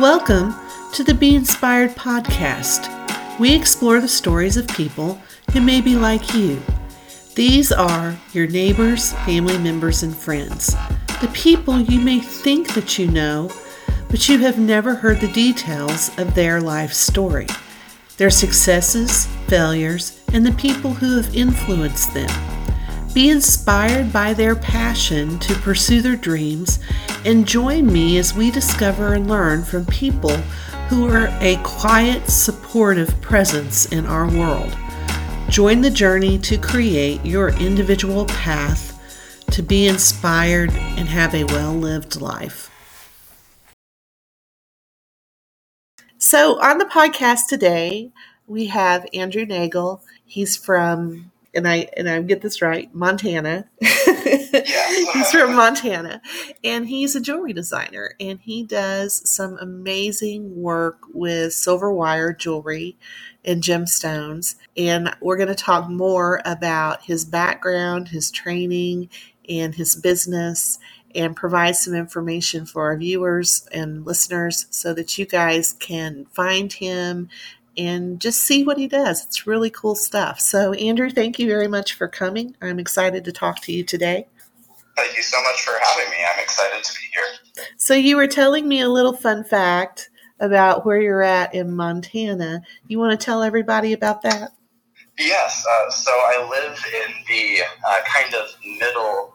Welcome to the Be Inspired podcast. We explore the stories of people who may be like you. These are your neighbors, family members, and friends. The people you may think that you know, but you have never heard the details of their life story, their successes, failures, and the people who have influenced them. Be inspired by their passion to pursue their dreams and join me as we discover and learn from people who are a quiet, supportive presence in our world. Join the journey to create your individual path to be inspired and have a well lived life. So, on the podcast today, we have Andrew Nagel. He's from and I and I get this right, Montana. he's from Montana, and he's a jewelry designer, and he does some amazing work with silver wire jewelry and gemstones. And we're going to talk more about his background, his training, and his business. And provide some information for our viewers and listeners so that you guys can find him and just see what he does. It's really cool stuff. So, Andrew, thank you very much for coming. I'm excited to talk to you today. Thank you so much for having me. I'm excited to be here. So, you were telling me a little fun fact about where you're at in Montana. You want to tell everybody about that? Yes. Uh, so, I live in the uh, kind of middle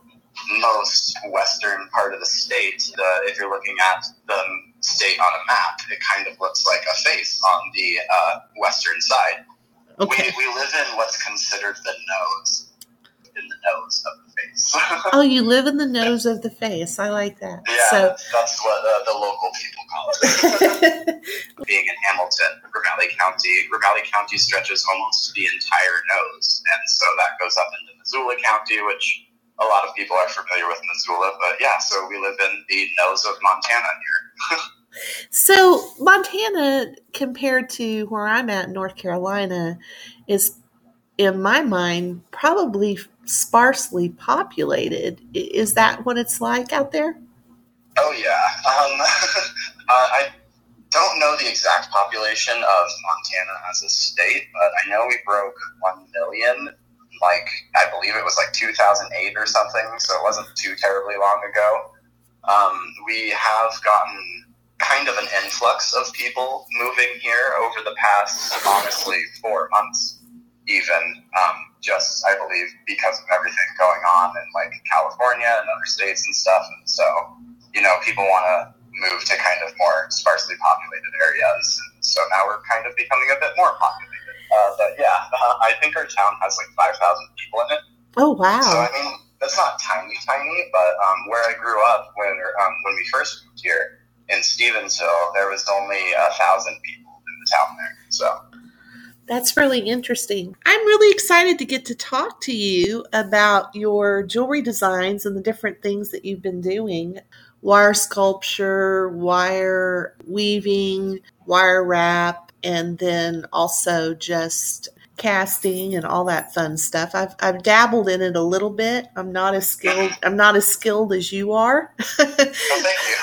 most western part of the state. Uh, if you're looking at the state on a map, it kind of looks like a face on the uh, western side. Okay. We, we live in what's considered the nose, in the nose of the face. oh, you live in the nose of the face. I like that. Yeah, so, that's what uh, the local people call it. Being in Hamilton, Ravalli County, Ravalli County stretches almost the entire nose, and so that goes up into Missoula County, which a lot of people are familiar with Missoula, but yeah, so we live in the nose of Montana here. So Montana, compared to where I'm at, North Carolina, is in my mind probably sparsely populated. Is that what it's like out there? Oh yeah. Um, uh, I don't know the exact population of Montana as a state, but I know we broke one million like I believe it was like 2008 or something, so it wasn't too terribly long ago. Um, we have gotten kind of an influx of people moving here over the past, honestly, four months, even. Um, just I believe because of everything going on in like California and other states and stuff, and so you know people want to move to kind of more sparsely populated areas, and so now we're kind of becoming a bit more populated. Uh, but yeah, uh, I think our town has like 5,000 people in it. Oh, wow. So, I mean, that's not tiny, tiny, but um, where I grew up, when, um, when we first moved here in Stevensville, there was only a thousand people in the town there. So. That's really interesting. I'm really excited to get to talk to you about your jewelry designs and the different things that you've been doing wire sculpture, wire weaving, wire wrap, and then also just casting and all that fun stuff. I've I've dabbled in it a little bit. I'm not as skilled. I'm not as skilled as you are. well, thank you.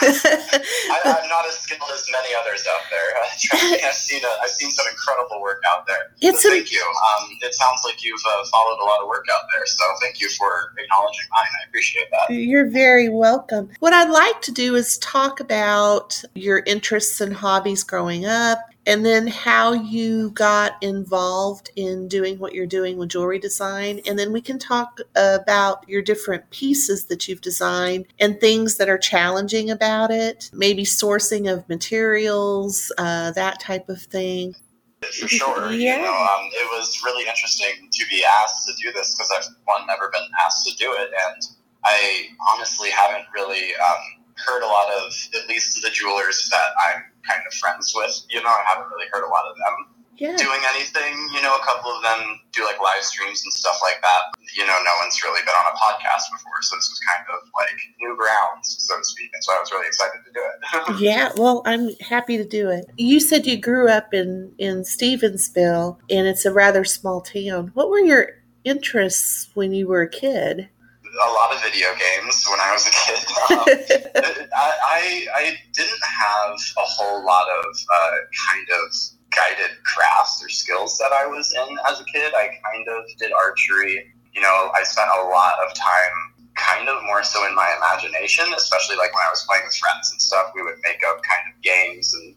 I, am not as skilled as many others out there. I've seen a, I've seen some incredible work out there. It's so thank a, you. Um, it sounds like you've uh, followed a lot of work out there. So thank you for acknowledging mine. I appreciate that. You're very welcome. What I'd like to do is talk about your interests and hobbies growing up and then how you got involved in doing what you're doing with jewelry design. And then we can talk about your different pieces that you've designed and things that are challenging about it, maybe sourcing of materials, uh, that type of thing. For sure. Yeah. You know, um, it was really interesting to be asked to do this because I've, one, never been asked to do it. And I honestly haven't really um, heard a lot of, at least the jewelers that I'm kind of friends with. You know, I haven't really heard a lot of them yeah. doing anything. You know, a couple of them do like live streams and stuff like that. You know, no one's really been on a podcast before, so this was kind of like new grounds, so to speak. And so I was really excited to do it. yeah, well, I'm happy to do it. You said you grew up in in Stevensville, and it's a rather small town. What were your interests when you were a kid? A lot of video games when I was a kid. Um, I, I, I didn't have a whole lot of uh, kind of guided crafts or skills that I was in as a kid. I kind of did archery. You know, I spent a lot of time kind of more so in my imagination, especially like when I was playing with friends and stuff. We would make up kind of games and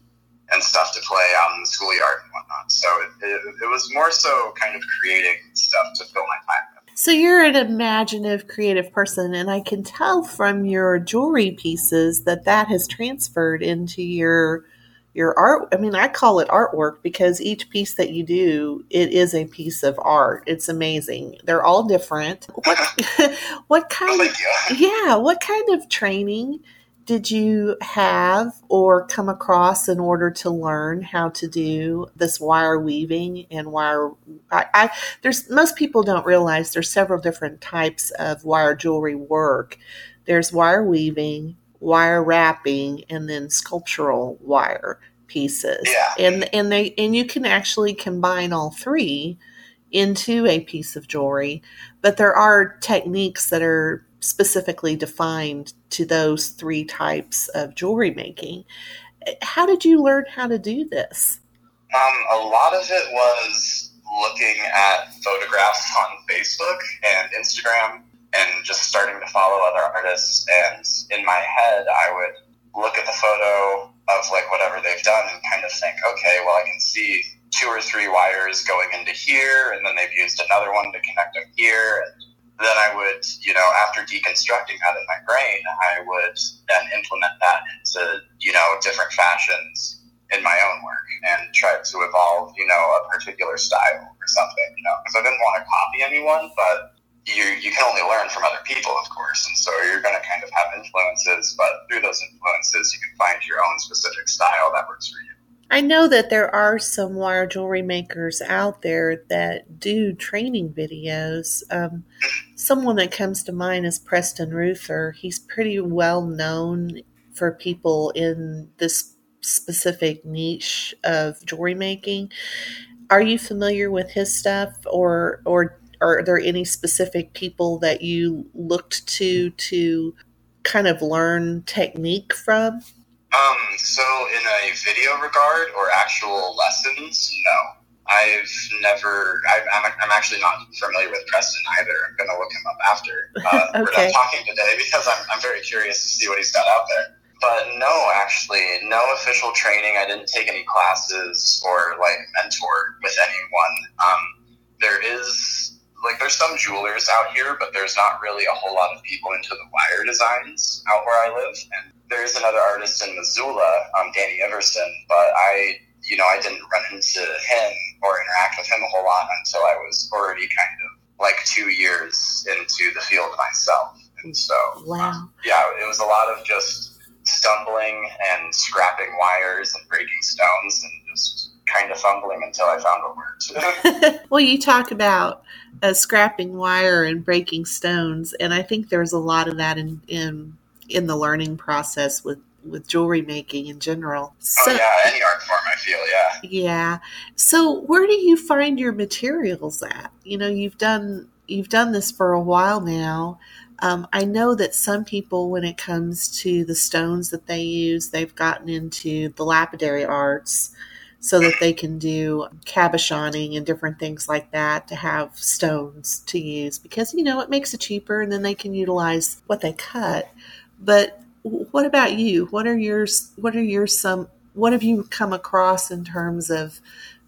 and stuff to play out in the schoolyard and whatnot. So it, it, it was more so kind of creating stuff to fill my time. So you're an imaginative, creative person, and I can tell from your jewelry pieces that that has transferred into your your art. I mean, I call it artwork because each piece that you do, it is a piece of art. It's amazing. They're all different. What what kind of yeah? What kind of training did you have or come across in order to learn how to do this wire weaving and wire I, I, there's most people don't realize there's several different types of wire jewelry work there's wire weaving wire wrapping and then sculptural wire pieces yeah. and and they and you can actually combine all three into a piece of jewelry but there are techniques that are specifically defined to those three types of jewelry making. How did you learn how to do this? Um, a lot of it was looking at photographs on Facebook and Instagram and just starting to follow other artists. And in my head, I would look at the photo of like whatever they've done and kind of think, okay, well, I can see two or three wires going into here, and then they've used another one to connect them here. And then I would, you know, after deconstructing that in my brain, I would then implement that into, you know, different fashions in my own work and try to evolve, you know, a particular style or something, you know, because I didn't want to copy anyone, but you, you can only learn from other people, of course. And so you're going to kind of have influences, but through those influences, you can find your own specific style that works for you. I know that there are some wire jewelry makers out there that do training videos. Um, someone that comes to mind is Preston Reuther. He's pretty well known for people in this specific niche of jewelry making. Are you familiar with his stuff, or or are there any specific people that you looked to to kind of learn technique from? Um, so in a video regard or actual lessons, no. I've never, I, am I'm, I'm actually not familiar with Preston either. I'm going to look him up after uh, okay. we're done talking today because I'm, I'm very curious to see what he's got out there. But no, actually, no official training. I didn't take any classes or like mentor with anyone. Um, there is like there's some jewelers out here, but there's not really a whole lot of people into the wire designs out where I live. And there's another artist in Missoula, um, Danny Everson, but I, you know, I didn't run into him or interact with him a whole lot until I was already kind of like two years into the field myself. And so, wow. Um, yeah, it was a lot of just stumbling and scrapping wires and breaking stones and just kind of fumbling until I found what worked. well, you talk about uh, scrapping wire and breaking stones, and I think there's a lot of that in in in the learning process with with jewelry making in general. So, oh yeah, any art form, I feel, yeah. Yeah. So where do you find your materials at? You know, you've done you've done this for a while now. Um, I know that some people, when it comes to the stones that they use, they've gotten into the lapidary arts so that they can do cabochoning and different things like that to have stones to use because, you know, it makes it cheaper and then they can utilize what they cut. But what about you? What are your what are your some what have you come across in terms of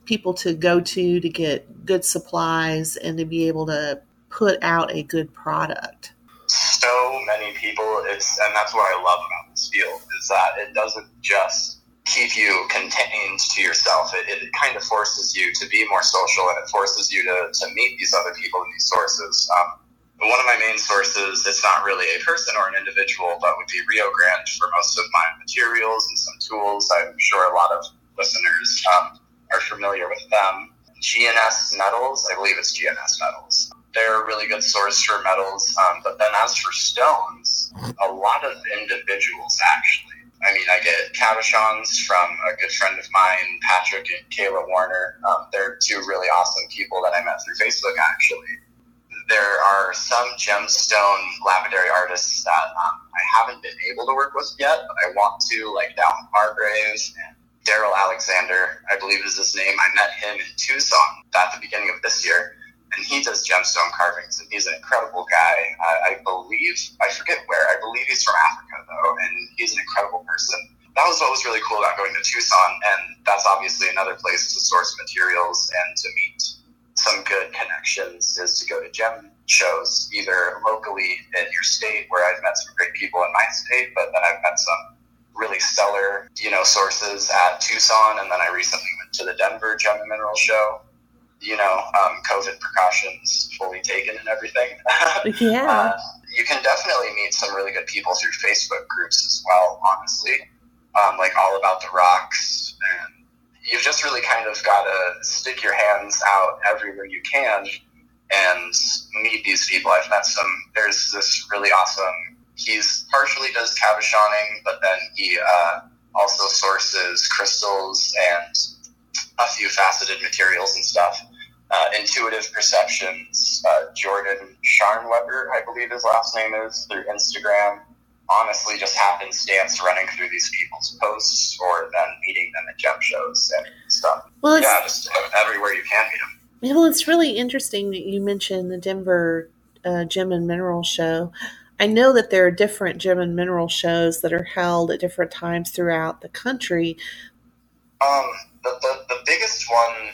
people to go to to get good supplies and to be able to put out a good product? So many people, it's and that's what I love about this field is that it doesn't just keep you contained to yourself. It, it kind of forces you to be more social and it forces you to, to meet these other people and these sources. Um, one of my main sources, it's not really a person or an individual, but would be Rio Grande for most of my materials and some tools. I'm sure a lot of listeners um, are familiar with them. GNS metals, I believe it's GNS metals. They're a really good source for metals. Um, but then as for stones, a lot of individuals actually. I mean, I get cabochons from a good friend of mine, Patrick and Kayla Warner. Um, they're two really awesome people that I met through Facebook actually there are some gemstone lapidary artists that um, I haven't been able to work with yet, but I want to, like Dalton Hargrave and Daryl Alexander, I believe is his name. I met him in Tucson at the beginning of this year, and he does gemstone carvings, and he's an incredible guy. I, I believe, I forget where, I believe he's from Africa, though, and he's an incredible person. That was what was really cool about going to Tucson, and that's obviously another place to source materials and to meet some good connections is to go to gem shows, either locally in your state, where I've met some great people in my state, but then I've met some really stellar, you know, sources at Tucson, and then I recently went to the Denver Gem and Mineral Show. You know, um, COVID precautions fully taken and everything. Yeah. uh, you can definitely meet some really good people through Facebook groups as well, honestly. Um, like All About the Rocks and you've just really kind of got to stick your hands out everywhere you can and meet these people. I've met some. There's this really awesome. He's partially does cabochoning, but then he uh, also sources crystals and a few faceted materials and stuff. Uh, Intuitive Perceptions, uh, Jordan Scharnweber, I believe his last name is, through Instagram honestly just happenstance running through these people's posts or then meeting them at gem shows and stuff. Well, yeah, just everywhere you can meet them. Well, it's really interesting that you mentioned the Denver uh, Gem and Mineral Show. I know that there are different gem and mineral shows that are held at different times throughout the country. Um, the, the, the biggest one,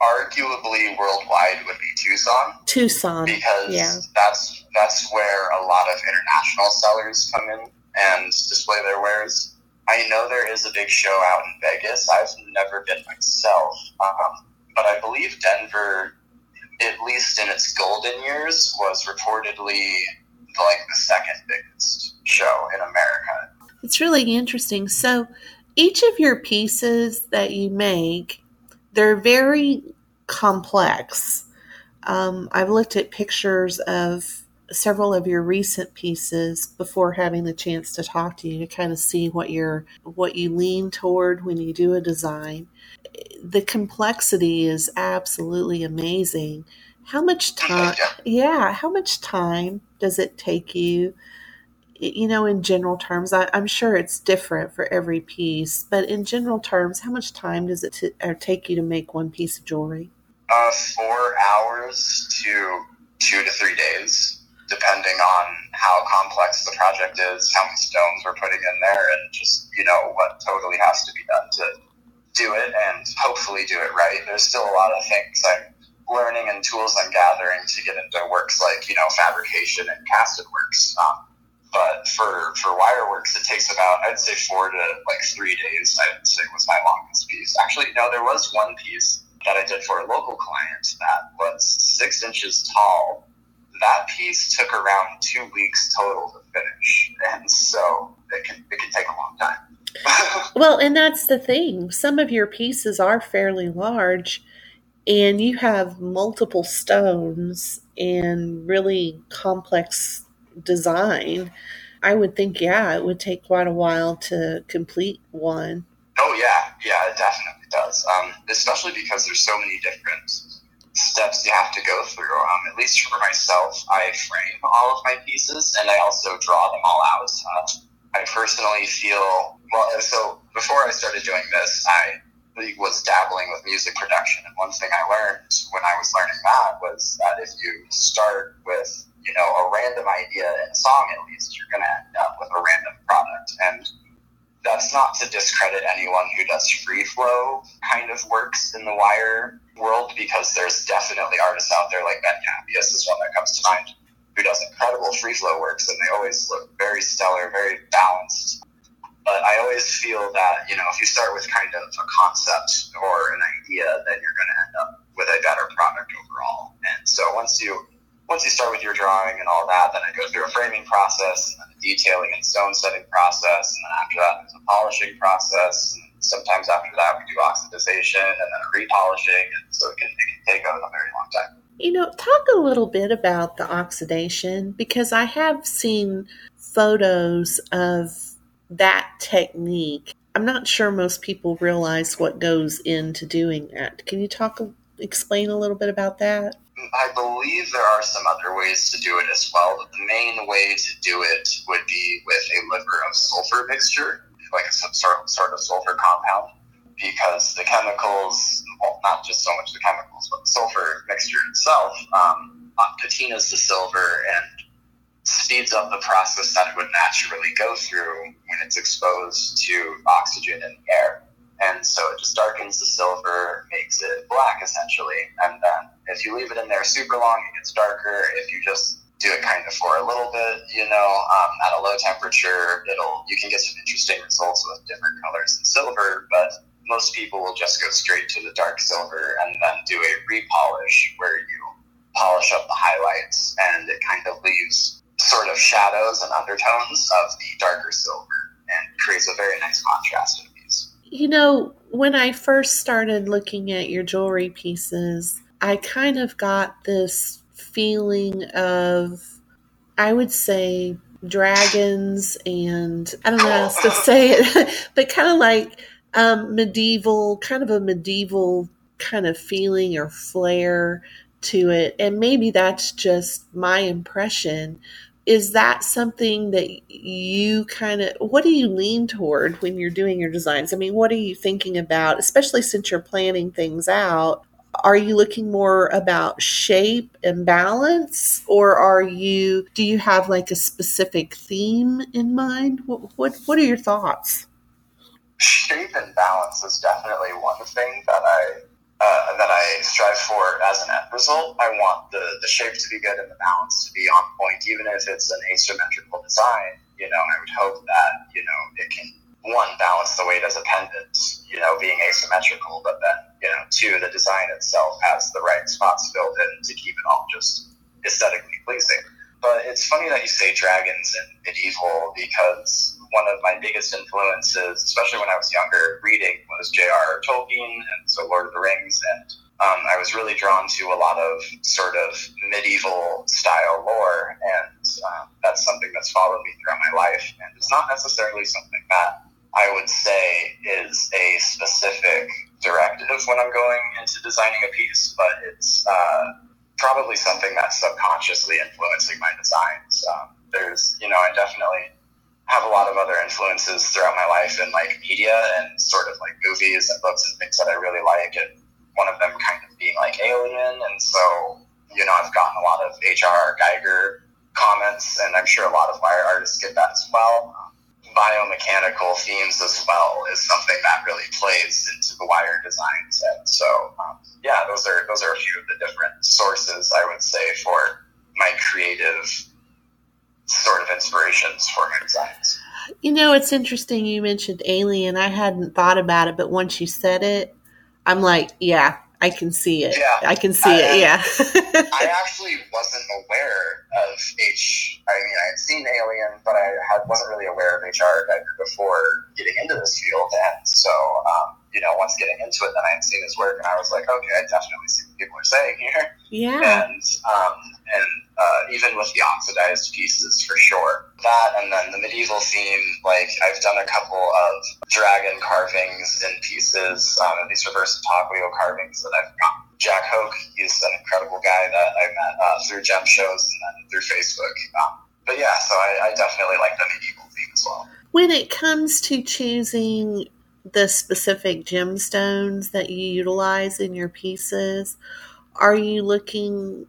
arguably worldwide, would be Tucson. Tucson, because yeah. that's that's where a lot of international sellers come in and display their wares. I know there is a big show out in Vegas. I've never been myself, um, but I believe Denver, at least in its golden years, was reportedly like the second biggest show in America. It's really interesting. So, each of your pieces that you make, they're very complex. Um, I've looked at pictures of several of your recent pieces before having the chance to talk to you to kind of see what you're what you lean toward when you do a design. The complexity is absolutely amazing. How much time yeah how much time does it take you you know in general terms I, am sure it's different for every piece but in general terms how much time does it t- take you to make one piece of jewelry uh, four hours to two to three days depending on how complex the project is, how many stones we're putting in there, and just, you know, what totally has to be done to do it and hopefully do it right. There's still a lot of things I'm learning and tools I'm gathering to get into works like, you know, fabrication and casted works. Um, but for, for wire works, it takes about, I'd say four to like three days, I'd say was my longest piece. Actually, no, there was one piece that I did for a local client that was six inches tall that piece took around two weeks total to finish, and so it can it can take a long time. well, and that's the thing. Some of your pieces are fairly large, and you have multiple stones and really complex design. I would think, yeah, it would take quite a while to complete one. Oh yeah, yeah, it definitely does. Um, especially because there's so many different steps you have to go through. Um, at least for myself, I frame all of my pieces and I also draw them all out. Uh, I personally feel well. So before I started doing this, I was dabbling with music production, and one thing I learned when I was learning that was that if you start with you know a random idea in a song, at least you're going to end up with a random product and that's not to discredit anyone who does free flow kind of works in the wire world because there's definitely artists out there like Ben Cappius is one that comes to mind who does incredible free flow works and they always look very stellar, very balanced. But I always feel that, you know, if you start with kind of a concept or an idea, then you're going to end up with a better product overall. And so once you once you start with your drawing and all that, then I go through a framing process and then a detailing and stone setting process, and then after that there's a polishing process. And sometimes after that we do oxidization and then a repolishing, and so it can, it can take a very long time. You know, talk a little bit about the oxidation because I have seen photos of that technique. I'm not sure most people realize what goes into doing that. Can you talk explain a little bit about that? I believe there are some other ways to do it as well, but the main way to do it would be with a liver of sulfur mixture, like some sort, sort of sulfur compound, because the chemicals, well, not just so much the chemicals, but the sulfur mixture itself, um, patinas the silver and speeds up the process that it would naturally go through when it's exposed to oxygen in the air. And so it just darkens the silver, makes it black essentially. And then if you leave it in there super long, it gets darker. If you just do it kind of for a little bit, you know, um, at a low temperature, it'll you can get some interesting results with different colors in silver. But most people will just go straight to the dark silver and then do a repolish where you polish up the highlights and it kind of leaves sort of shadows and undertones of the darker silver and creates a very nice contrast in a piece. You know, when I first started looking at your jewelry pieces, I kind of got this feeling of, I would say, dragons and I don't know how else to say it, but kind of like um, medieval, kind of a medieval kind of feeling or flair to it. And maybe that's just my impression. Is that something that you kind of, what do you lean toward when you're doing your designs? I mean, what are you thinking about, especially since you're planning things out? Are you looking more about shape and balance, or are you, do you have like a specific theme in mind? What, what, what are your thoughts? Shape and balance is definitely one thing that I uh, that I strive for as an end result. I want the, the shape to be good and the balance to be on point, even if it's an asymmetrical design. You know, I would hope that, you know, it can, one, balance the weight as a pendant, you know, being asymmetrical, but then, you know, two, the design itself has the right spots filled in to keep it all just aesthetically pleasing. But it's funny that you say dragons and medieval because one of my biggest influences, especially when I was younger, reading was J.R.R. Tolkien, and so Lord of the Rings, and um, I was really drawn to a lot of sort of medieval style lore, and um, that's something that's followed me throughout my life. And it's not necessarily something that I would say is a specific directive when I'm going into designing a piece, but it's uh, probably something that's subconsciously influencing my designs. Um, there's, you know, I definitely have a lot of other influences throughout my life in like media and sort of like movies and books and things that I really like. And one of them kind of being like Alien. And so, you know, I've gotten a lot of H.R. Geiger comments, and I'm sure a lot of wire artists get that as well. Biomechanical themes as well is something that really plays into the wire designs. And so, um, yeah, those are those are a few of the different sources I would say for my creative sort of inspirations for my designs. You know, it's interesting you mentioned Alien. I hadn't thought about it, but once you said it, I'm like, yeah, I can see it. Yeah, I can see I, it. Yeah. I actually wasn't aware of H. I mean, I had seen Alien, but I had, wasn't really aware of H.R. before getting into this field. And so, um, you know, once getting into it, then I had seen his work, and I was like, okay, I definitely see what people are saying here. Yeah. And um, and uh, even with the oxidized pieces for sure. That and then the medieval theme, like I've done a couple of dragon carvings and pieces, um, these reverse intaglio carvings that I've got. Jack Hoke, he's an incredible guy that I met uh, through gem shows and then through Facebook. Um, but yeah, so I, I definitely like the medieval theme as well. When it comes to choosing the specific gemstones that you utilize in your pieces, are you looking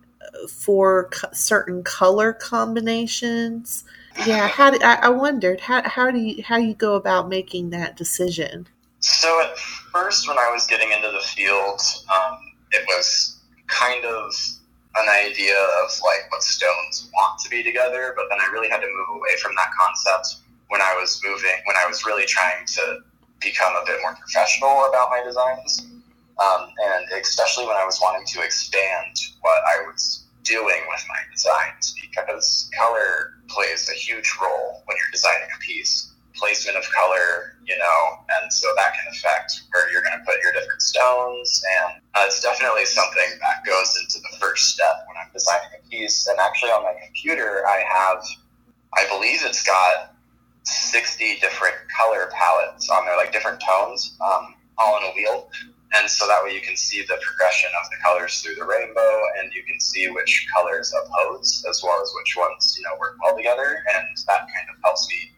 for certain color combinations. Yeah, how do, I, I wondered how how do you how you go about making that decision? So at first, when I was getting into the field, um, it was kind of an idea of like what stones want to be together, but then I really had to move away from that concept when I was moving when I was really trying to become a bit more professional about my designs. Um, and especially when I was wanting to expand what I was doing with my designs because color plays a huge role when you're designing a piece. Placement of color, you know, and so that can affect where you're going to put your different stones. And uh, it's definitely something that goes into the first step when I'm designing a piece. And actually, on my computer, I have, I believe it's got 60 different color palettes on there, like different tones, um, all in a wheel. And so that way you can see the progression of the colors through the rainbow, and you can see which colors oppose as well as which ones you know work well together, and that kind of helps me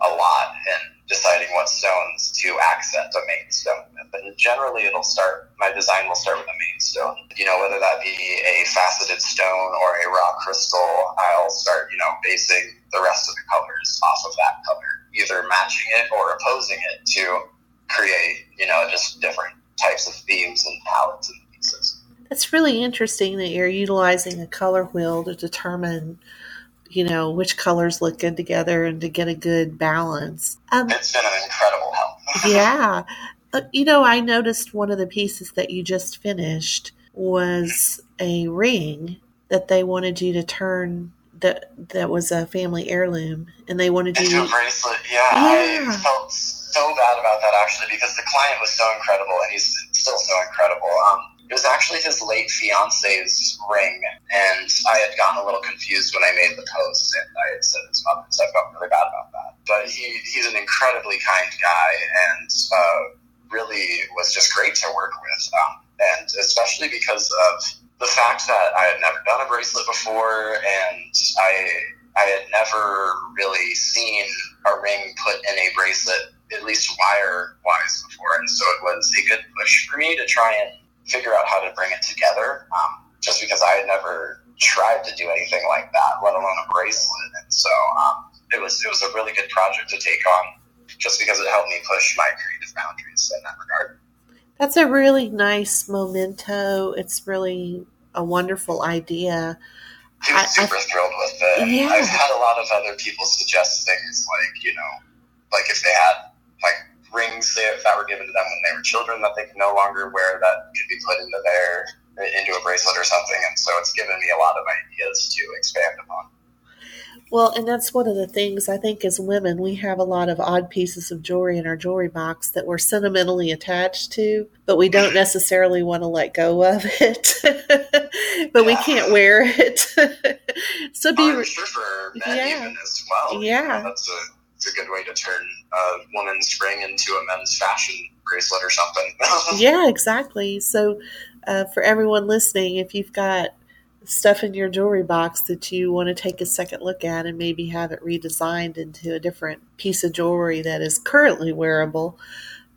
a lot in deciding what stones to accent a main stone with. Generally, it'll start. My design will start with a main stone. You know, whether that be a faceted stone or a raw crystal, I'll start. You know, basing the rest of the colors off of that color, either matching it or opposing it to create. You know, just different types of themes and palettes and pieces. It's really interesting that you're utilizing a color wheel to determine, you know, which colors look good together and to get a good balance. Um, it's been an incredible help. yeah. Uh, you know, I noticed one of the pieces that you just finished was a ring that they wanted you to turn that that was a family heirloom and they wanted you to a bracelet. Yeah, yeah. I felt so bad about that actually because the client was so incredible and he's still so incredible. Um, it was actually his late fiance's ring, and I had gotten a little confused when I made the post, and I had said his mother, so I felt really bad about that. But he, he's an incredibly kind guy, and uh, really was just great to work with, um, and especially because of the fact that I had never done a bracelet before, and I I had never really seen a ring put in a bracelet at least wire wise before, and so it was a good push for me to try and figure out how to bring it together. Um, just because I had never tried to do anything like that, let alone a bracelet, and so um, it was it was a really good project to take on, just because it helped me push my creative boundaries in that regard. That's a really nice memento. It's really a wonderful idea. I was super I, thrilled with it. Yeah. I've had a lot of other people suggest things like, you know, like if they had rings that were given to them when they were children that they can no longer wear that could be put into their into a bracelet or something. And so it's given me a lot of ideas to expand upon. Well and that's one of the things i think as women we have a lot of odd pieces of jewelry in our jewelry box that we're sentimentally attached to but we don't necessarily want to let go of it. But yeah. we can't wear it. So be I'm sure for men yeah. even as well. Yeah. You know, it's a good way to turn a woman's ring into a men's fashion bracelet or something. yeah, exactly. So, uh, for everyone listening, if you've got stuff in your jewelry box that you want to take a second look at and maybe have it redesigned into a different piece of jewelry that is currently wearable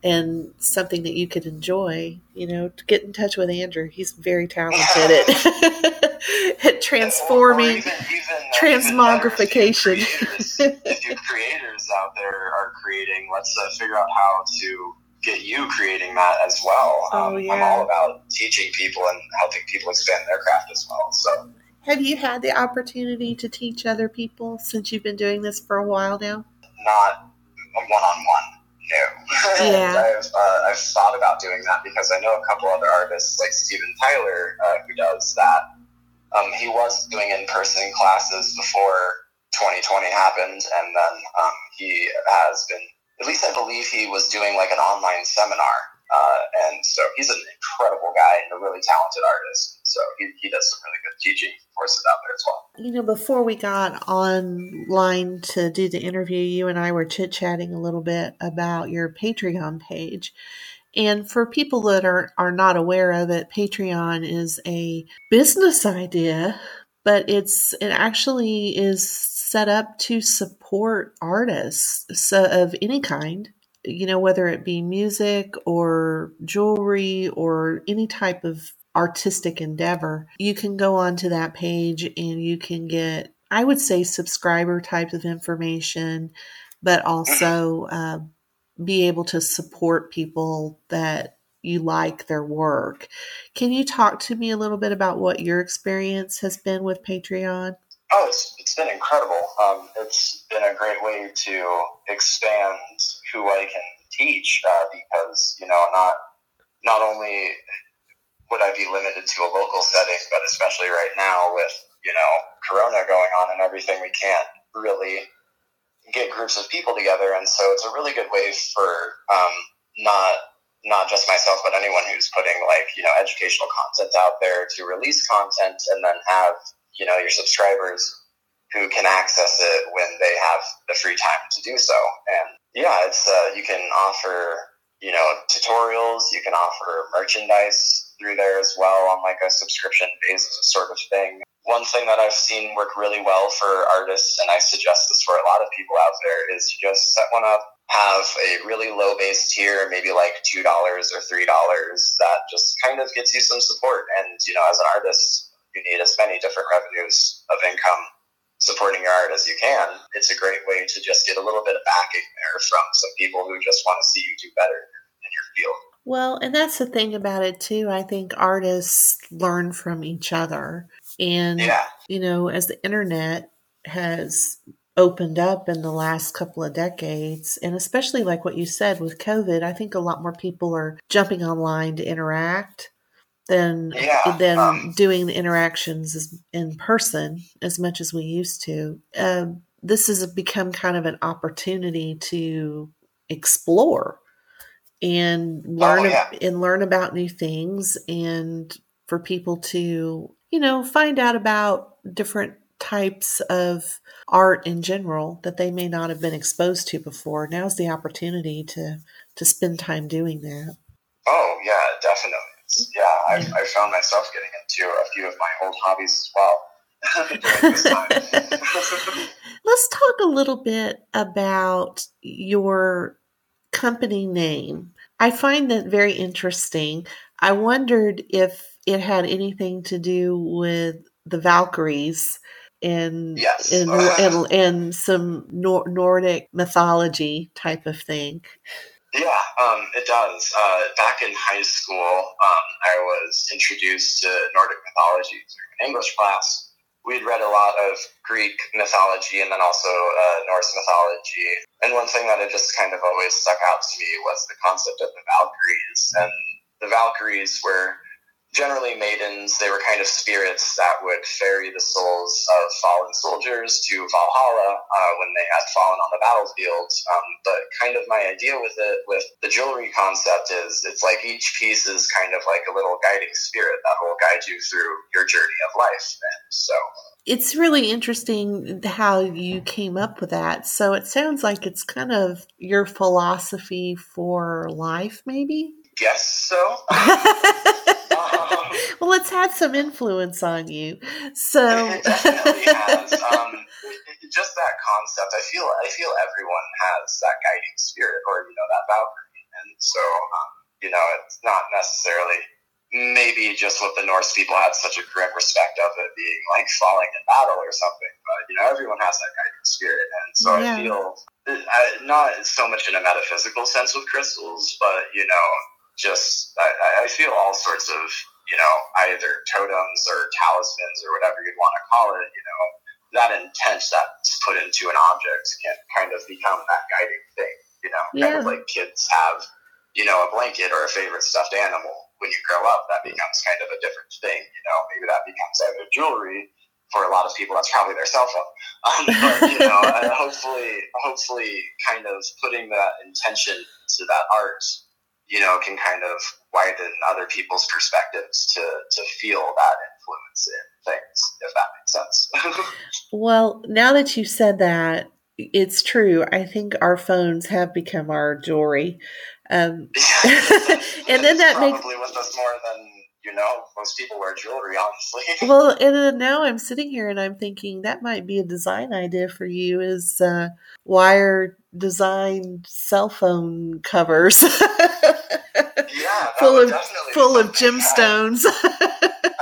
and something that you could enjoy, you know, get in touch with Andrew. He's very talented at, at transforming, even, even, uh, transmogrification. If you, creators, if you creators out there are creating, let's uh, figure out how to get you creating that as well. Oh, um, yeah. I'm all about teaching people and helping people expand their craft as well. So, have you had the opportunity to teach other people since you've been doing this for a while now? Not one on one No. Yeah. I've, uh, I've thought about doing that because I know a couple other artists like Steven Tyler uh, who does that. Um, he was doing in person classes before 2020 happened, and then um, he has been, at least I believe he was doing like an online seminar uh, and so he's an incredible guy and a really talented artist. So he, he does some really good teaching courses out there as well. You know, before we got online to do the interview, you and I were chit chatting a little bit about your Patreon page. And for people that are, are not aware of it, Patreon is a business idea, but it's it actually is set up to support artists so, of any kind you know, whether it be music or jewelry or any type of artistic endeavor, you can go onto that page and you can get, I would say, subscriber type of information, but also uh, be able to support people that you like their work. Can you talk to me a little bit about what your experience has been with Patreon? Oh, it's, it's been incredible. Um, it's been a great way to expand who I can teach uh, because you know not not only would I be limited to a local setting, but especially right now with you know Corona going on and everything, we can't really get groups of people together, and so it's a really good way for um, not not just myself, but anyone who's putting like you know educational content out there to release content and then have you know your subscribers who can access it when they have the free time to do so. And yeah, it's uh, you can offer you know, tutorials. You can offer merchandise through there as well on like a subscription based sort of thing. One thing that I've seen work really well for artists, and I suggest this for a lot of people out there, is to just set one up, have a really low base tier, maybe like $2 or $3 that just kind of gets you some support. And, you know, as an artist, you need as many different revenues of income supporting your art as you can. It's a great way to just get a little bit of backing there from some people who just want to see you do better in your field. Well, and that's the thing about it too. I think artists learn from each other. And, Yeah. you know, as the internet has opened up in the last couple of decades, and especially like what you said with COVID, I think a lot more people are jumping online to interact than Yeah, than um, doing the interactions in person as much as we used to. Um, this has become kind of an opportunity to explore and learn Oh, yeah. and learn about new things and for people to you know find out about different types of art in general that they may not have been exposed to before now's the opportunity to to spend time doing that Oh, yeah, definitely. Yeah, I've, I found myself getting into a few of my old hobbies as well during this time. Let's talk a little bit about your company name. I find that very interesting. I wondered if it had anything to do with the Valkyries and Yes. and, and, and some Nor- Nordic mythology type of thing. Yeah, um, it does. Uh, back in high school, um, I was introduced to Nordic mythology through an English class. We'd read a lot of Greek mythology and then also uh, Norse mythology. And one thing that had just kind of always stuck out to me was the concept of the Valkyries. And the Valkyries were generally maidens. They were kind of spirits that would ferry the souls of fallen soldiers to Valhalla uh, when they had fallen on the battlefield. Um, but kind of my idea with it, with the jewelry concept, is it's like each piece is kind of like a little guiding spirit that will guide you through your journey of life. And so, It's really interesting how you came up with that. So it sounds like it's kind of your philosophy for life, maybe? guess so. Well, it's had some influence on you. So, it definitely has. Um, it- just that concept, I feel, I feel everyone has that guiding spirit, or you know, that Valkyrie, and so um, you know, it's not necessarily maybe just what the Norse people had such a great respect of it being like falling in battle or something, but you know, everyone has that guiding spirit, and so Yeah. I feel I, not so much in a metaphysical sense with crystals, but you know, just I- I feel all sorts of you know either totems or talismans or whatever you'd want to call it. You know, that intent that's put into an object can kind of become that guiding thing. You know, kind of like kids have you know a blanket or a favorite stuffed animal. When you grow up, that becomes kind of a different thing. You know, maybe that becomes either jewelry. For a lot of people, that's probably their cell phone. Um, but you know, and hopefully, hopefully, kind of putting that intention to that art you know, can kind of widen other people's perspectives to, to feel that influence in things, if that makes sense. well, now that you said that, it's true. I think our phones have become our jewelry. Um, And then that makes- probably with us more than, you know, most people wear jewelry, honestly. well, and then now I'm sitting here and I'm thinking that might be a design idea for you is uh, wire designed cell phone covers yeah, full of definitely full of gemstones.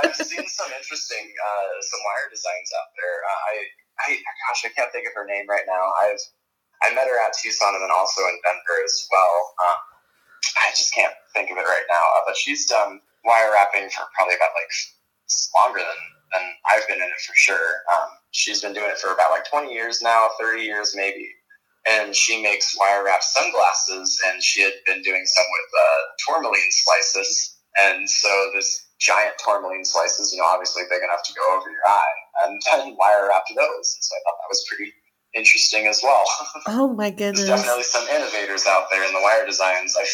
I've seen some interesting, uh, some wire designs out there. Uh, I, I, gosh, I can't think of her name right now. I've, I met her at Tucson and then also in Denver as well. Um, I just can't think of it right now. Uh, but she's done wire wrapping for probably about like longer than, than I've been in it for sure. Um, she's been doing it for about like 20 years now, 30 years maybe. And she makes wire wrapped sunglasses, and she had been doing some with uh, tourmaline slices. And so this giant tourmaline slices, you know, obviously big enough to go over your eye, and then wire wrapped those. And so I thought that was pretty interesting as well. oh my There's goodness. definitely some innovators out there in the wire designs. I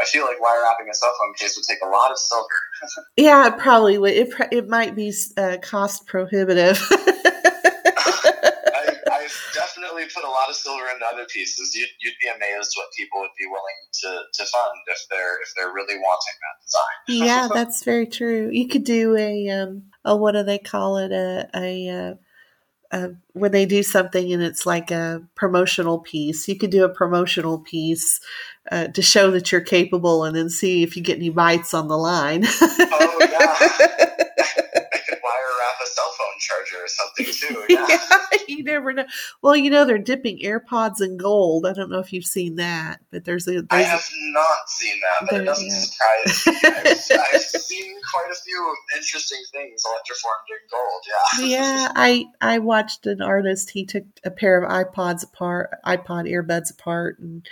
I feel like wire wrapping a cell phone case would take a lot of silver. Yeah, it probably would. It, pr- it might be uh, cost prohibitive. I, I've definitely put a lot of silver into other pieces. You'd, you'd be amazed what people would be willing to, to fund if they're if they're really wanting that design. yeah, that's very true. You could do a um, a what do they call it a a. Uh, uh, when they do something and it's like a promotional piece, you could do a promotional piece uh, to show that you're capable and then see if you get any bites on the line. oh, yeah. Phone charger or something too. Yeah. yeah. you never know. Well, you know they're dipping AirPods in gold. I don't know if you've seen that, but there's a. There's I have a, not seen that, but it doesn't surprise me. I've, I've, seen quite a few interesting things electroformed in gold. Yeah. Yeah, I I watched an artist. He took a pair of iPods apart, iPod earbuds apart, and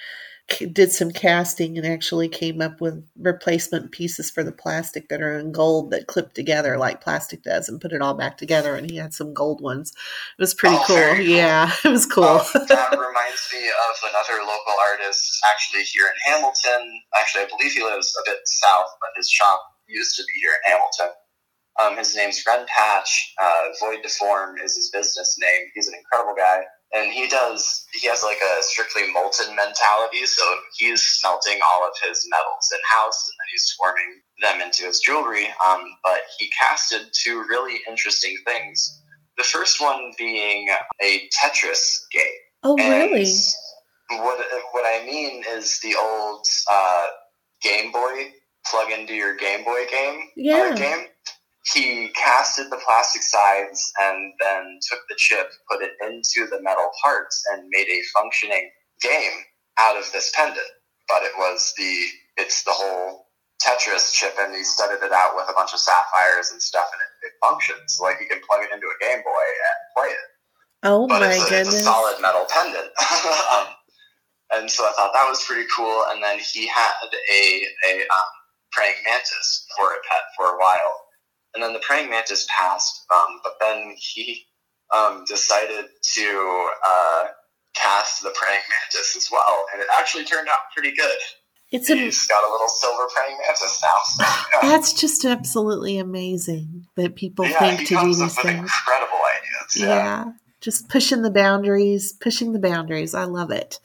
did some casting and actually came up with replacement pieces for the plastic that are in gold that clip together like plastic does and put it all back together. And he had some gold ones. It was pretty oh, cool. cool. Yeah, it was cool. Um, that reminds me of another local artist actually here in Hamilton. Actually, I believe he lives a bit south, but his shop used to be here in Hamilton. Um, his name's Ren Patch. Uh, Void Deform is his business name. He's an incredible guy and he does he has like a strictly molten mentality so he's smelting all of his metals in house and then he's forming them into his jewelry. Um, but he casted two really interesting things. The first one being a tetris game. Oh really? what, what i mean is the old uh, game boy plug into your game boy game yeah. Game he casted the plastic sides and then took the chip, put it into the metal parts, and made a functioning game out of this pendant. But it was the it's the whole Tetris chip, and he studded it out with a bunch of sapphires and stuff, and it, it functions. Like you can plug it into a Game Boy and play it. Oh but my it's a, goodness! It's a solid metal pendant. um, and so I thought that was pretty cool. And then he had a a um, praying mantis for a pet for a while and then the praying mantis passed, um, but then he um, decided to uh, cast the praying mantis as well, and it actually turned out pretty good. It's a, He's got a little silver praying mantis now. So, yeah. That's just absolutely amazing that people yeah, think to do these things. Incredible ideas. Yeah. yeah. just pushing the boundaries, pushing the boundaries. I love it.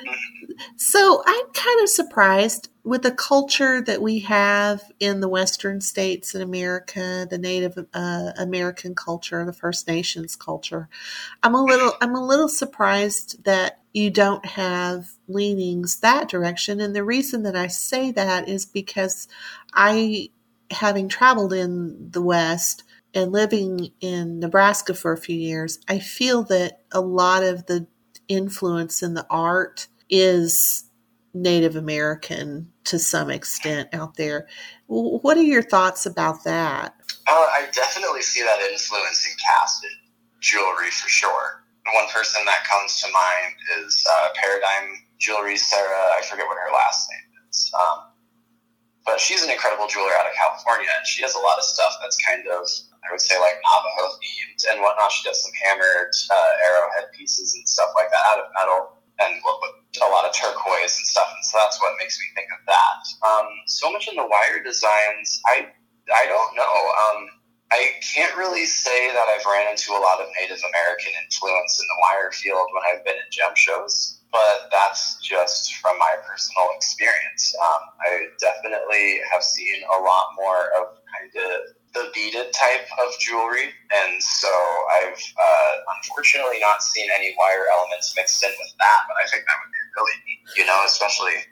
Mm-hmm. So I'm kind of surprised with the culture that we have in the western states in America, the Native uh, American culture, the First Nations culture, I'm a little I'm a little surprised that you don't have leanings that direction. And the reason that I say that is because I, having traveled in the West and living in Nebraska for a few years, I feel that a lot of the influence in the art is Native American to some extent out there. What are your thoughts about that? Uh, I definitely see that influence in casted jewelry for sure. One person that comes to mind is uh, Paradigm Jewelry Sarah. I forget what her last name is. Um, but she's an incredible jeweler out of California, and she does a lot of stuff that's kind of, I would say, like Navajo themed and whatnot. She does some hammered uh, arrowhead pieces and stuff like that out of metal and a lot of turquoise and stuff, and so that's what makes me think of that. Um, so much in the wire designs, I I don't know. Um, I can't really say that I've ran into a lot of Native American influence in the wire field when I've been in gem shows, but that's just from my personal experience. Um, I definitely have seen a lot more of kind of the beaded type of jewelry, and so I've uh, unfortunately not seen any wire elements mixed in with that. But I think that would be really neat, you know, especially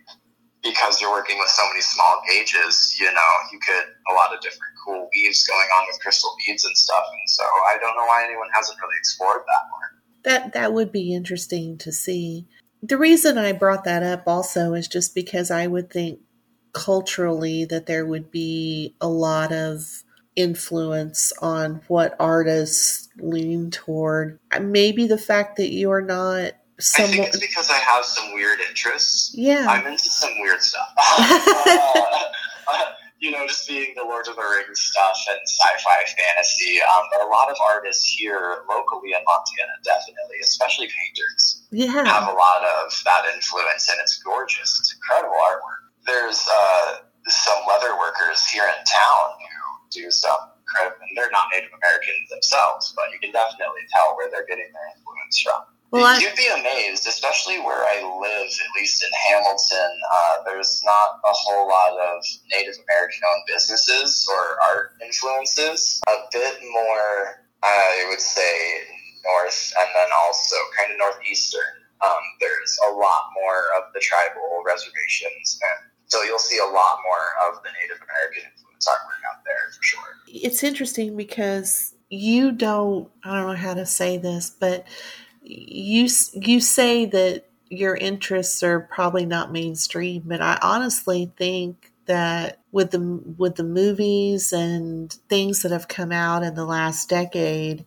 because you're working with so many small gauges. You know, you could a lot of different cool weaves going on with crystal beads and stuff, and so I don't know why anyone hasn't really explored that more. That that would be interesting to see. The reason I brought that up also is just because I would think culturally that there would be a lot of influence on what artists lean toward. Maybe the fact that you're not I think it's because I have some weird interests. Yeah. I'm into some weird stuff. uh, you know, just being the Lord of the Rings stuff and sci-fi fantasy. Um, but a lot of artists here locally in Montana, definitely, especially painters, yeah. have a lot of that influence, and it's gorgeous. It's incredible artwork. There's uh, some leather workers here in town do some incredible, and they're not Native Americans themselves, but you can definitely tell where they're getting their influence from. Well, you'd be amazed, especially where I live, at least in Hamilton. Uh, there's not a whole lot of Native American-owned businesses or art influences. A bit more, I would say, north, and then also kind of northeastern. Um, there's a lot more of the tribal reservations, and so you'll see a lot more of the Native American influence artwork out there for sure. It's interesting because you don't. I don't know how to say this, but you you say that your interests are probably not mainstream, but I honestly think that with the with the movies and things that have come out in the last decade,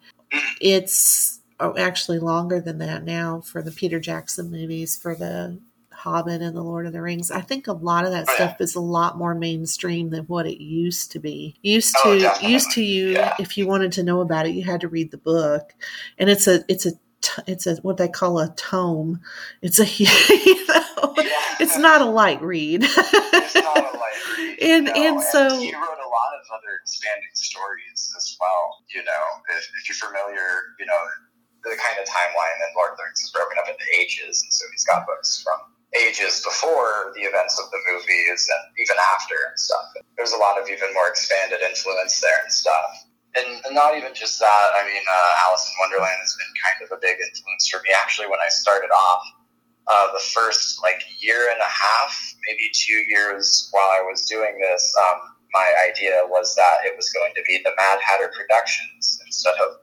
it's oh, actually longer than that now for the Peter Jackson movies, for the Hobbit and the Lord of the Rings. I think a lot of that oh, stuff yeah. is a lot more mainstream than what it used to be. Used oh, to oh, used to you yeah. if you wanted to know about it, you had to read the book. And it's a it's a it's a what they call a tome. It's a you know, yeah. it's not a light read. it's not a light read. and no, and so he wrote a lot of other expanding stories as well. You know, if, if you're familiar, you know the kind of timeline that Lord of the Rings is broken up into ages, and so he's got books from ages before the events of the movies and even after and stuff. There's a lot of even more expanded influence there and stuff and, not even just that. I mean, uh, Alice in Wonderland has been kind of a big influence for me. Actually, when I started off, uh, the first like year and a half, maybe two years while I was doing this, um, my idea was that it was going to be the Mad Hatter Productions instead of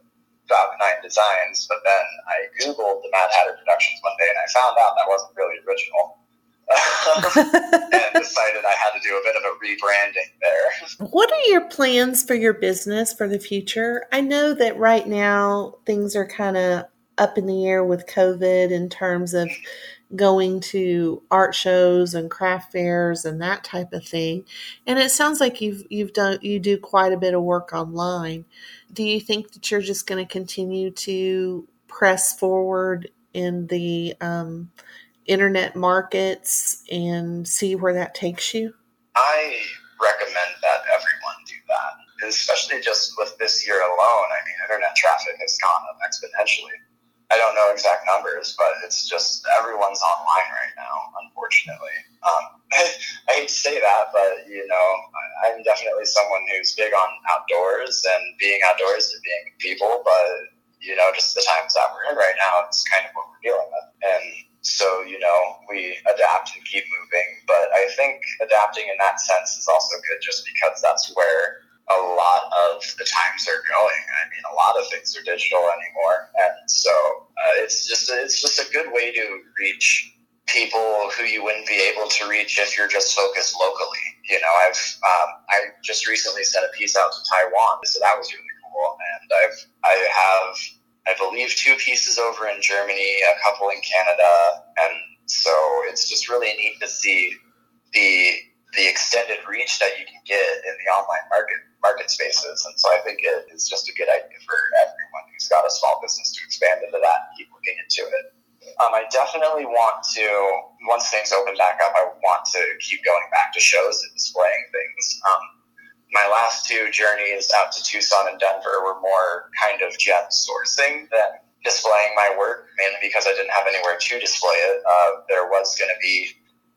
Falcon Nine Designs. But then I Googled the Mad Hatter Productions one day and I found out that wasn't really original. and decided I had to do a bit of a rebranding there. What are your plans for your business for the future? I know that right now things are kind of up in the air with COVID in terms of mm-hmm. Going to art shows and craft fairs and that type of thing. And it sounds like you've you've done you do quite a bit of work online. Do you think that you're just going to continue to press forward in the um, internet markets and see where that takes you? I recommend that everyone do that, especially just with this year alone. I mean, internet traffic has gone up exponentially. I don't know exact numbers, but it's just everyone's online right now, unfortunately. Um, I hate to say that, but you know, I'm definitely someone who's big on outdoors and being outdoors and being people, but you know, just the times that we're in right now, it's kind of what we're dealing with. And so, you know, we adapt and keep moving. But I think adapting in that sense is also good just because that's where a lot of the times are going. I mean, a lot of things are digital anymore. And so uh, it's just it's just a good way to reach people who you wouldn't be able to reach if you're just focused locally. You know, I've um, I just recently sent a piece out to Taiwan, so that was really cool. And I've I have I believe, two pieces over in Germany, a couple in Canada, and so it's just really neat to see the the extended reach that you can get in the online market market spaces. And so I think it is just a good idea for everyone who's got a small business to expand into that and keep looking into it. Um, I definitely want to, once things open back up, I want to keep going back to shows and displaying things. Um, my last two journeys out to Tucson and Denver were more kind of gem sourcing than displaying my work, mainly because I didn't have anywhere to display it. Uh, there was going to be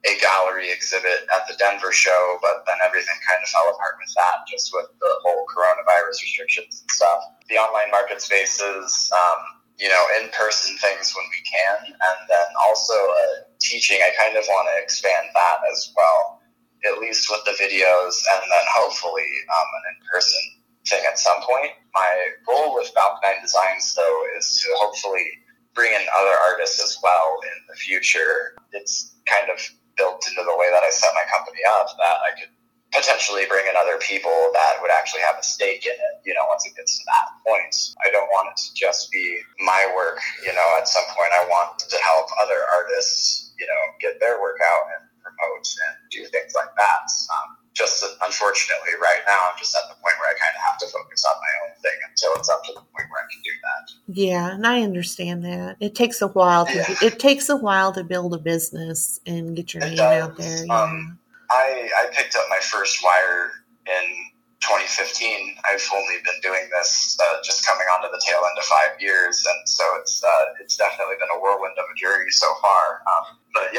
a gallery exhibit at the Denver show, but then everything kind of fell apart with that, just with the whole coronavirus restrictions and stuff. The online market spaces, um, you know, in person things when we can, and then also uh, teaching. I kind of want to expand that as well at least with the videos, and then hopefully um, an in-person thing at some point. My goal with Falcon Nine Designs, though, is to hopefully bring in other artists as well in the future. It's kind of built into the way that I set my company up that I could potentially bring in other people that would actually have a stake in it, you know, once it gets to that point. I don't want it to just be my work, you know, at some point I want to help other artists, you know, get their work out and promote and do things like that. Um, just unfortunately, right now, I'm just at the point where I kind of have to focus on my own thing until it's up to the point where I can do that. Yeah, and I understand that. It takes a while to yeah. it takes a while to build a business and get your it name does. out there. Yeah. Um, I I picked up my first wire in 2015, I've only been doing this uh, just coming onto the tail end of five years, and so it's uh, it's definitely been a whirlwind of a journey so far. Um, but yeah,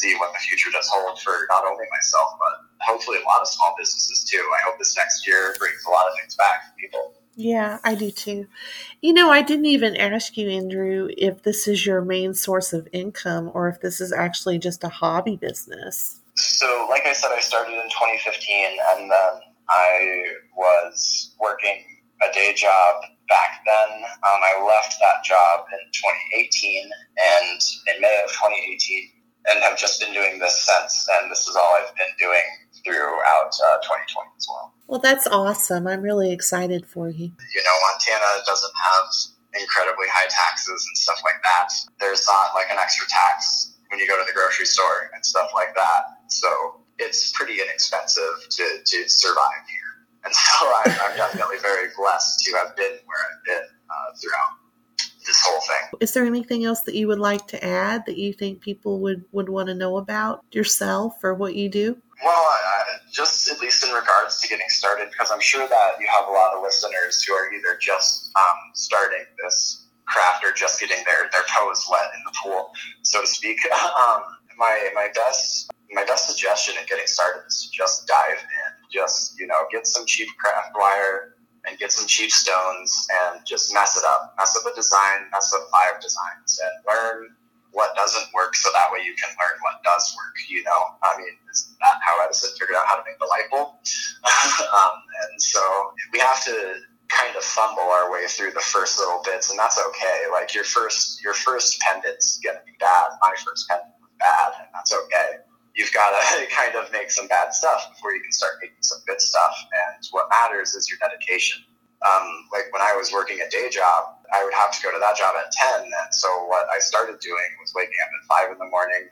see what the future does hold for not only myself, but hopefully a lot of small businesses too. I hope this next year brings a lot of things back for people. Yeah, I do too. You know, I didn't even ask you, Andrew, if this is your main source of income or if this is actually just a hobby business. So, like I said, I started in 2015 and then I was working a day job back then. Um, I left that job in 2018 and in May of 2018 and have just been doing this since. And this is all I've been doing throughout uh, 2020 as well. Well, that's awesome. I'm really excited for you. You know, Montana doesn't have incredibly high taxes and stuff like that. There's not like an extra tax when you go to the grocery store and stuff like that. So it's pretty inexpensive to, to survive here. And so I'm, I'm definitely very blessed to have been where I've been uh, throughout this whole thing. Is there anything else that you would like to add that you think people would, would want to know about yourself or what you do? Well, uh, just at least in regards to getting started, because I'm sure that you have a lot of listeners who are either just um, starting this craft or just getting their, their toes wet in the pool, so to speak. um, my my best my best suggestion in getting started is to just dive in. Just you know, get some cheap craft wire and get some cheap stones and just mess it up. Mess up a design, mess up five designs, and learn what doesn't work so that way you can learn what does work. You know, I mean, is that how Edison figured out how to make the light bulb? um, and so we have to kind of fumble our way through the first little bits, and that's okay. Like your first your first pendant's gonna be bad. My first pendant was bad, and that's okay. You've got to kind of make some bad stuff before you can start making some good stuff. And what matters is your dedication. Um, like when I was working a day job, I would have to go to that job at 10. And so what I started doing was waking up at 5 in the morning.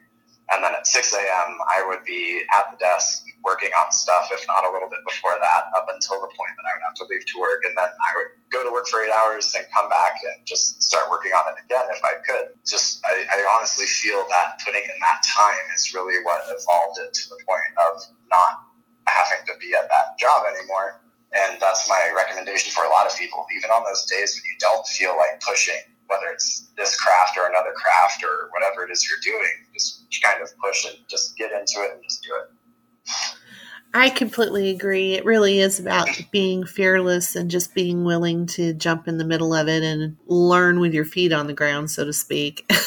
And then at 6 a.m., I would be at the desk working on stuff, if not a little bit before that, up until the point that I would have to leave to work. And then I would go to work for eight hours and come back and just start working on it again if I could. Just, I, I honestly feel that putting in that time is really what evolved it to the point of not having to be at that job anymore and that's my recommendation for a lot of people. Even on those days when you don't feel like pushing, whether it's this craft or another craft or whatever it is you're doing, just kind of push and just get into it and just do it. I completely agree. It really is about being fearless and just being willing to jump in the middle of it and learn with your feet on the ground, so to speak. At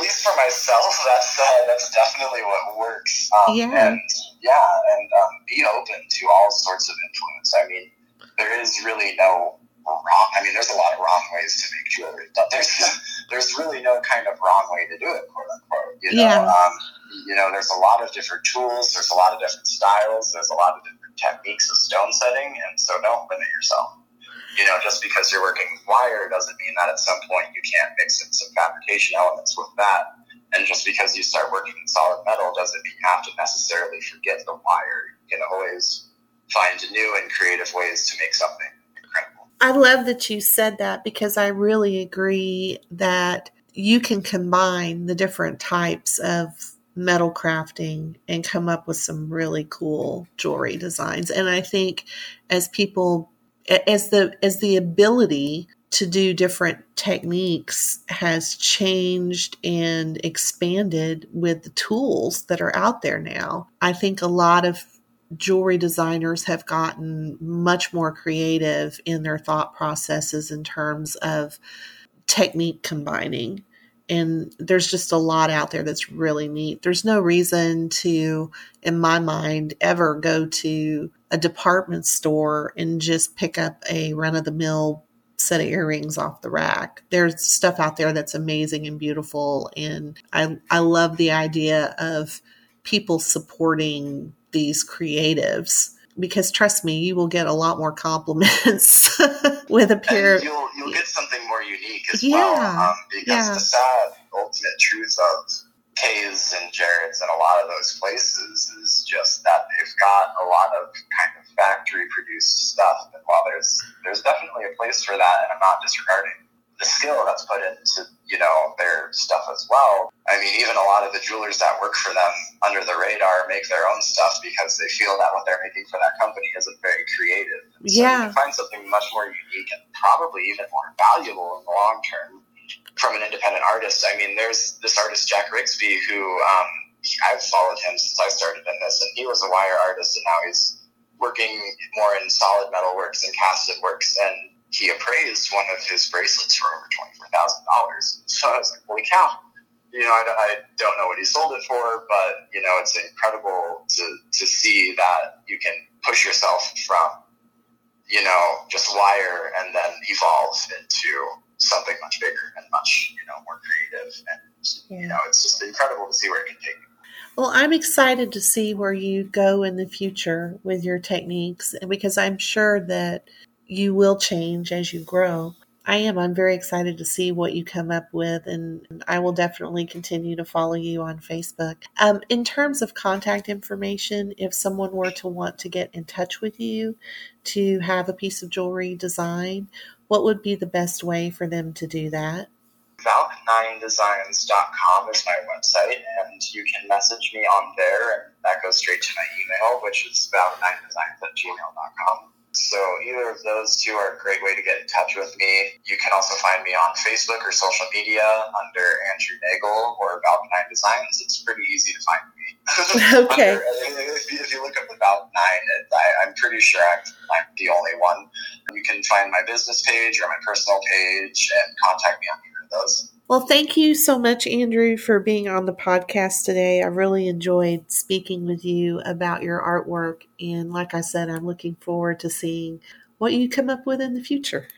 least for myself, that's uh, that's definitely what works. Um, yeah. And yeah, and um, be open to all sorts of influence. I mean, there is really no wrong. I mean, there's a lot of wrong ways to make jewelry, but there's there's really no kind of wrong way to do it, quote unquote. You know, Yeah. um, you know, there's a lot of different tools. There's a lot of different styles. There's a lot of different techniques of stone setting, and so don't limit yourself. You know, just because you're working with wire doesn't mean that at some point you can't mix in some fabrication elements with that. And just because you start working in solid metal doesn't mean you have to necessarily forget the wire. You can always find new and creative ways to make something incredible. I love that you said that because I really agree that you can combine the different types of metal crafting and come up with some really cool jewelry designs. And I think as people as the as the ability to do different techniques has changed and expanded with the tools that are out there now. I think a lot of jewelry designers have gotten much more creative in their thought processes in terms of technique combining. And there's just a lot out there that's really neat. There's no reason to, in my mind, ever go to a department store and just pick up a run of the mill set of earrings off the rack. There's stuff out there that's amazing and beautiful. And I, I love the idea of people supporting these creatives because trust me, you will get a lot more compliments with a pair And of you'll, you'll get something more unique as Yeah, well. Um, because yeah. the sad ultimate truth of Kay's and Jared's and a lot of those places is just that they've got a lot of kind of factory produced stuff. And while there's there's definitely a place for that, and I'm not disregarding the skill that's put into you know their stuff as well. I mean, even a lot of the jewelers that work for them under the radar make their own stuff because they feel that what they're making for that company isn't very creative. So yeah, find something much more unique and probably even more valuable in the long term from an independent artist. I mean, there's this artist Jack Rigsby who um, I've followed him since I started in this, and he was a wire artist, and now he's working more in solid metal works and casted works and he appraised one of his bracelets for over twenty four thousand dollars. So I was like, "Holy cow!" You know, I, I, don't know what he sold it for, but you know, it's incredible to to see that you can push yourself from you know just wire and then evolve into something much bigger and much you know more creative and yeah. you know it's just incredible to see where it can take you. Well, I'm excited to see where you go in the future with your techniques because I'm sure that you will change as you grow. I am. I'm very excited to see what you come up with, and I will definitely continue to follow you on Facebook. Um, in terms of contact information, if someone were to want to get in touch with you to have a piece of jewelry design, what would be the best way for them to do that? Valk9designs.com is my website, and you can message me on there, and that goes straight to my email, which is valk9designs at gmail.com. So either of those two are a great way to get in touch with me. You can also find me on Facebook or social media under Andrew Nagel or Valk 9 Designs. It's pretty easy to find me. okay. under, if, you, if, you, look up the 9, I, am pretty sure I'm, I'm the only one. You can find my business page or my personal page and contact me on those. Well, thank you so much, Andrew, for being on the podcast today. I really enjoyed speaking with you about your artwork. And like I said, I'm looking forward to seeing what you come up with in the future.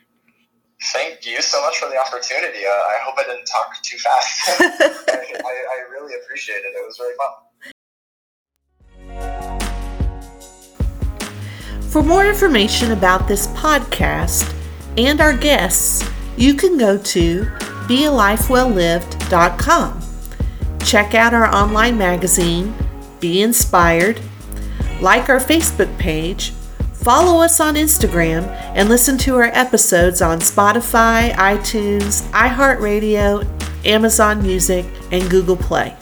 Thank you so much for the opportunity. Uh, I hope I didn't talk too fast. I, I, I really appreciate it. It was very fun. For more information about this podcast and our guests, you can go to bealifewelllived.com. Check out our online magazine, Be Inspired, like our Facebook page, follow us on Instagram, and listen to our episodes on Spotify, iTunes, iHeartRadio, Amazon Music, and Google Play.